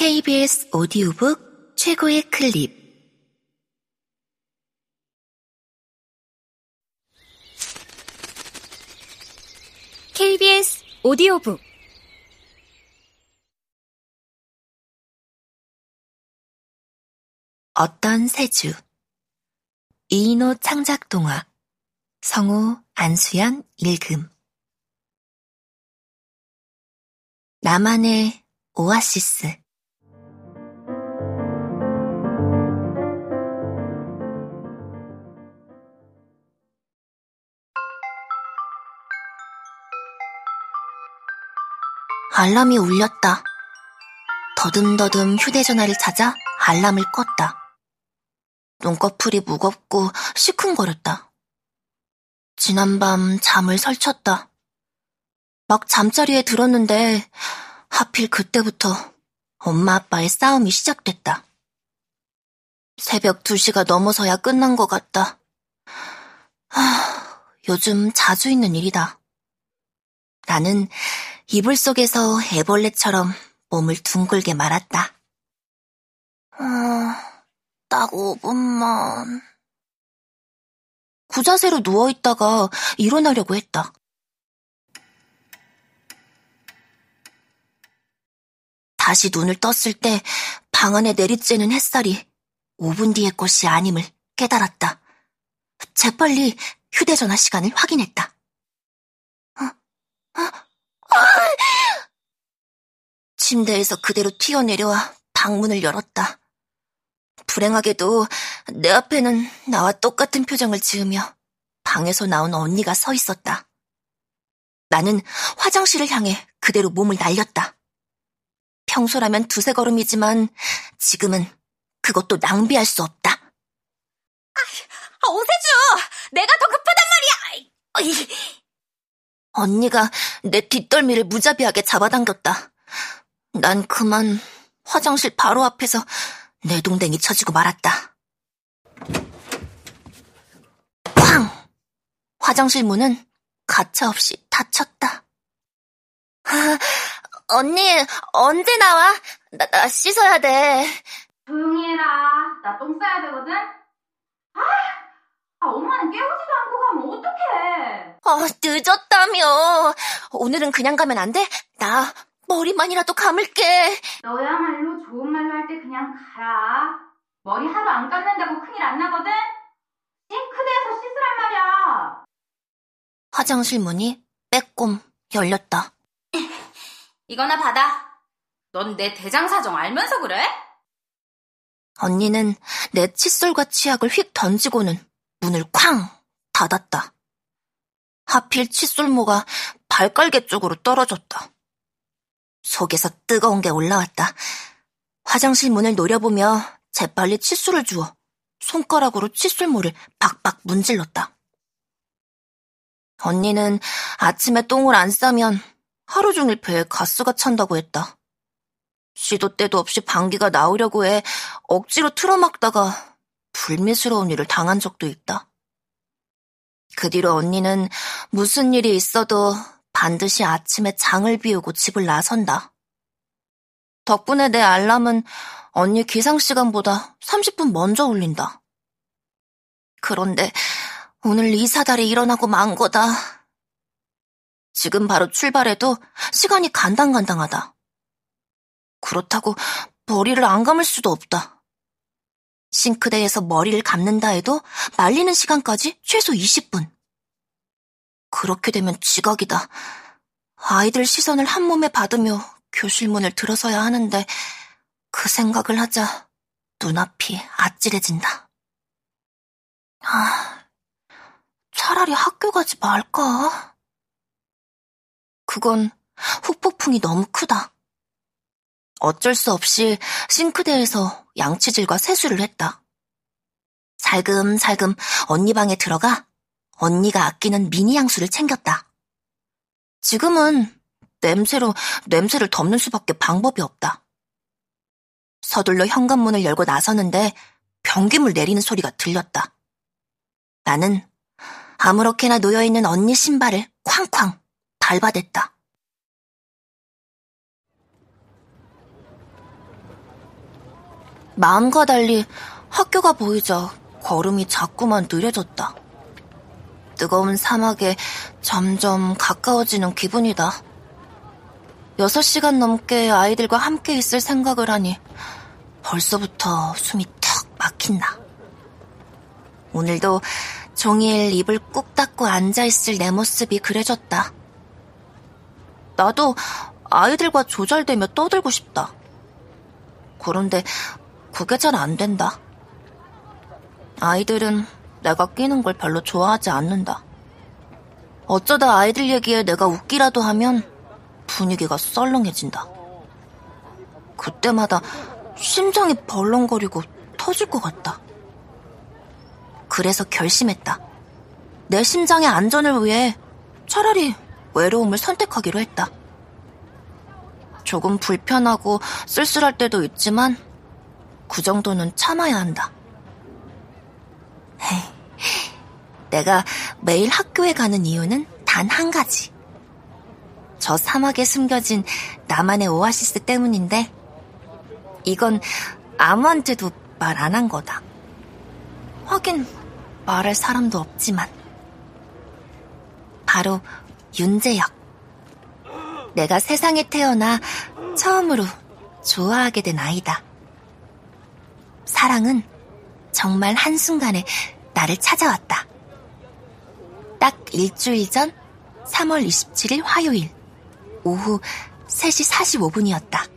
KBS 오디오북 최고의 클립. KBS 오디오북. 어떤 세주? 이인호 창작 동화. 성우 안수연 읽음. 나만의 오아시스 알람이 울렸다. 더듬더듬 휴대전화를 찾아 알람을 껐다. 눈꺼풀이 무겁고 시큰거렸다. 지난밤 잠을 설쳤다. 막 잠자리에 들었는데 하필 그때부터 엄마 아빠의 싸움이 시작됐다. 새벽 2시가 넘어서야 끝난 것 같다. 하, 요즘 자주 있는 일이다. 나는 이불 속에서 애벌레처럼 몸을 둥글게 말았다. 아, 딱 5분만. 구자세로 누워있다가 일어나려고 했다. 다시 눈을 떴을 때 방 안에 내리쬐는 햇살이 5분 뒤의 것이 아님을 깨달았다. 재빨리 휴대전화 시간을 확인했다. 어, 어, 어. 침대에서 그대로 튀어내려와 방문을 열었다. 불행하게도 내 앞에는 나와 똑같은 표정을 지으며 방에서 나온 언니가 서 있었다. 나는 화장실을 향해 그대로 몸을 날렸다. 평소라면 두세 걸음이지만 지금은 그것도 낭비할 수 없다. 아, 오세주! 내가 더 급하단 말이야! 언니가 내 뒷덜미를 무자비하게 잡아당겼다. 난 그만 화장실 바로 앞에서 내 동댕이 쳐지고 말았다. 쾅! 화장실 문은 가차없이 닫혔다. 아, 언니, 언제 나와? 나, 나 씻어야 돼. 조용히 해라. 나 똥 싸야 되거든? 아, 아 엄마는 깨우지도 않고 가면 어떡해. 어, 늦었다며. 오늘은 그냥 가면 안 돼? 나 머리만이라도 감을게. 너야말로 좋은 말로 할 때 그냥 가라. 머리 하루 안 감는다고 큰일 안 나거든? 싱크대에서 씻으란 말이야. 화장실 문이 빼꼼 열렸다. 이거나 받아. 넌 내 대장 사정 알면서 그래? 언니는 내 칫솔과 치약을 휙 던지고는 문을 쾅 닫았다. 하필 칫솔모가 발갈개 쪽으로 떨어졌다. 속에서 뜨거운 게 올라왔다. 화장실 문을 노려보며 재빨리 칫솔을 주워 손가락으로 칫솔모를 박박 문질렀다. 언니는 아침에 똥을 안 싸면 하루 종일 배에 가스가 찬다고 했다. 시도 때도 없이 방귀가 나오려고 해 억지로 틀어막다가 불미스러운 일을 당한 적도 있다. 그 뒤로 언니는 무슨 일이 있어도 반드시 아침에 장을 비우고 집을 나선다. 덕분에 내 알람은 언니 기상 시간보다 30분 먼저 울린다. 그런데 오늘 이사달에 일어나고 만 거다. 지금 바로 출발해도 시간이 간당간당하다. 그렇다고 머리를 안 감을 수도 없다. 싱크대에서 머리를 감는다 해도 말리는 시간까지 최소 20분. 그렇게 되면 지각이다. 아이들 시선을 한 몸에 받으며 교실 문을 들어서야 하는데 그 생각을 하자 눈앞이 아찔해진다. 아, 차라리 학교 가지 말까? 그건 후폭풍이 너무 크다. 어쩔 수 없이 싱크대에서 양치질과 세수를 했다. 살금살금 언니 방에 들어가 언니가 아끼는 미니 향수를 챙겼다. 지금은 냄새로 냄새를 덮는 수밖에 방법이 없다. 서둘러 현관문을 열고 나서는데 변기물 내리는 소리가 들렸다. 나는 아무렇게나 놓여있는 언니 신발을 쾅쾅 밟아댔다. 마음과 달리 학교가 보이자 걸음이 자꾸만 느려졌다. 뜨거운 사막에 점점 가까워지는 기분이다. 6시간 넘게 아이들과 함께 있을 생각을 하니 벌써부터 숨이 턱 막힌다. 오늘도 종일 입을 꾹 닫고 앉아있을 내 모습이 그려졌다. 나도 아이들과 조잘대며 떠들고 싶다. 그런데 그게 잘 안 된다. 아이들은 내가 끼는 걸 별로 좋아하지 않는다. 어쩌다 아이들 얘기에 내가 웃기라도 하면 분위기가 썰렁해진다. 그때마다 심장이 벌렁거리고 터질 것 같다. 그래서 결심했다. 내 심장의 안전을 위해 차라리 외로움을 선택하기로 했다. 조금 불편하고 쓸쓸할 때도 있지만 그 정도는 참아야 한다. 내가 매일 학교에 가는 이유는 단 한 가지. 저 사막에 숨겨진 나만의 오아시스 때문인데, 이건 아무한테도 말 안 한 거다. 하긴 말할 사람도 없지만. 바로 윤재혁. 내가 세상에 태어나 처음으로 좋아하게 된 아이다. 사랑은 정말 한순간에 나를 찾아왔다. 딱 일주일 전 3월 27일 화요일 오후 3시 45분이었다.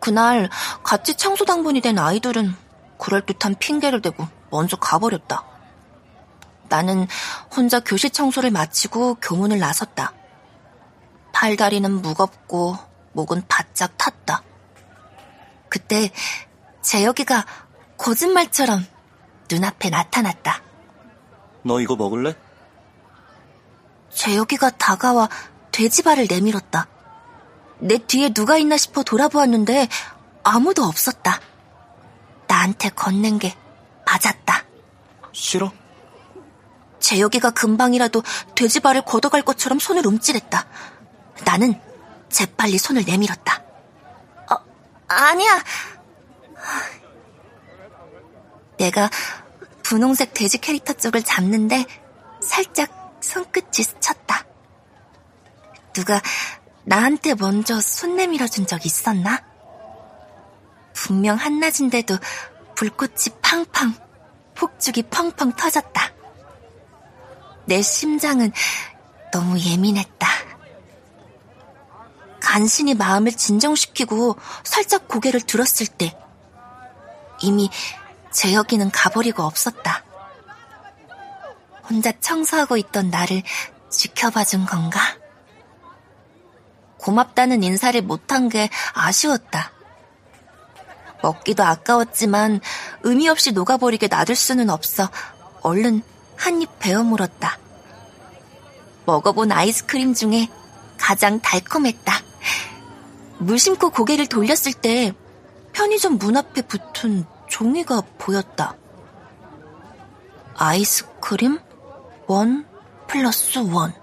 그날 같이 청소당번이 된 아이들은 그럴듯한 핑계를 대고 먼저 가버렸다. 나는 혼자 교실 청소를 마치고 교문을 나섰다. 팔다리는 무겁고 목은 바짝 탔다. 그때 재혁이가 거짓말처럼 눈앞에 나타났다. 너 이거 먹을래? 재혁이가 다가와 돼지발을 내밀었다. 내 뒤에 누가 있나 싶어 돌아보았는데 아무도 없었다. 나한테 건넨 게 맞았다. 싫어? 재혁이가 금방이라도 돼지발을 걷어갈 것처럼 손을 움찔했다. 나는 재빨리 손을 내밀었다. 어, 아니야. 내가 분홍색 돼지 캐릭터 쪽을 잡는데 살짝 손끝이 스쳤다. 누가 나한테 먼저 손 내밀어 준 적 있었나? 분명 한낮인데도 불꽃이 팡팡, 폭죽이 펑펑 터졌다. 내 심장은 너무 예민했다. 간신히 마음을 진정시키고 살짝 고개를 들었을 때 이미 재혁이는 가버리고 없었다. 혼자 청소하고 있던 나를 지켜봐 준 건가? 고맙다는 인사를 못한 게 아쉬웠다. 먹기도 아까웠지만 의미 없이 녹아버리게 놔둘 수는 없어 얼른 한 입 베어 물었다. 먹어본 아이스크림 중에 가장 달콤했다. 무심코 고개를 돌렸을 때 편의점 문 앞에 붙은 종이가 보였다. 아이스크림 원 플러스 원.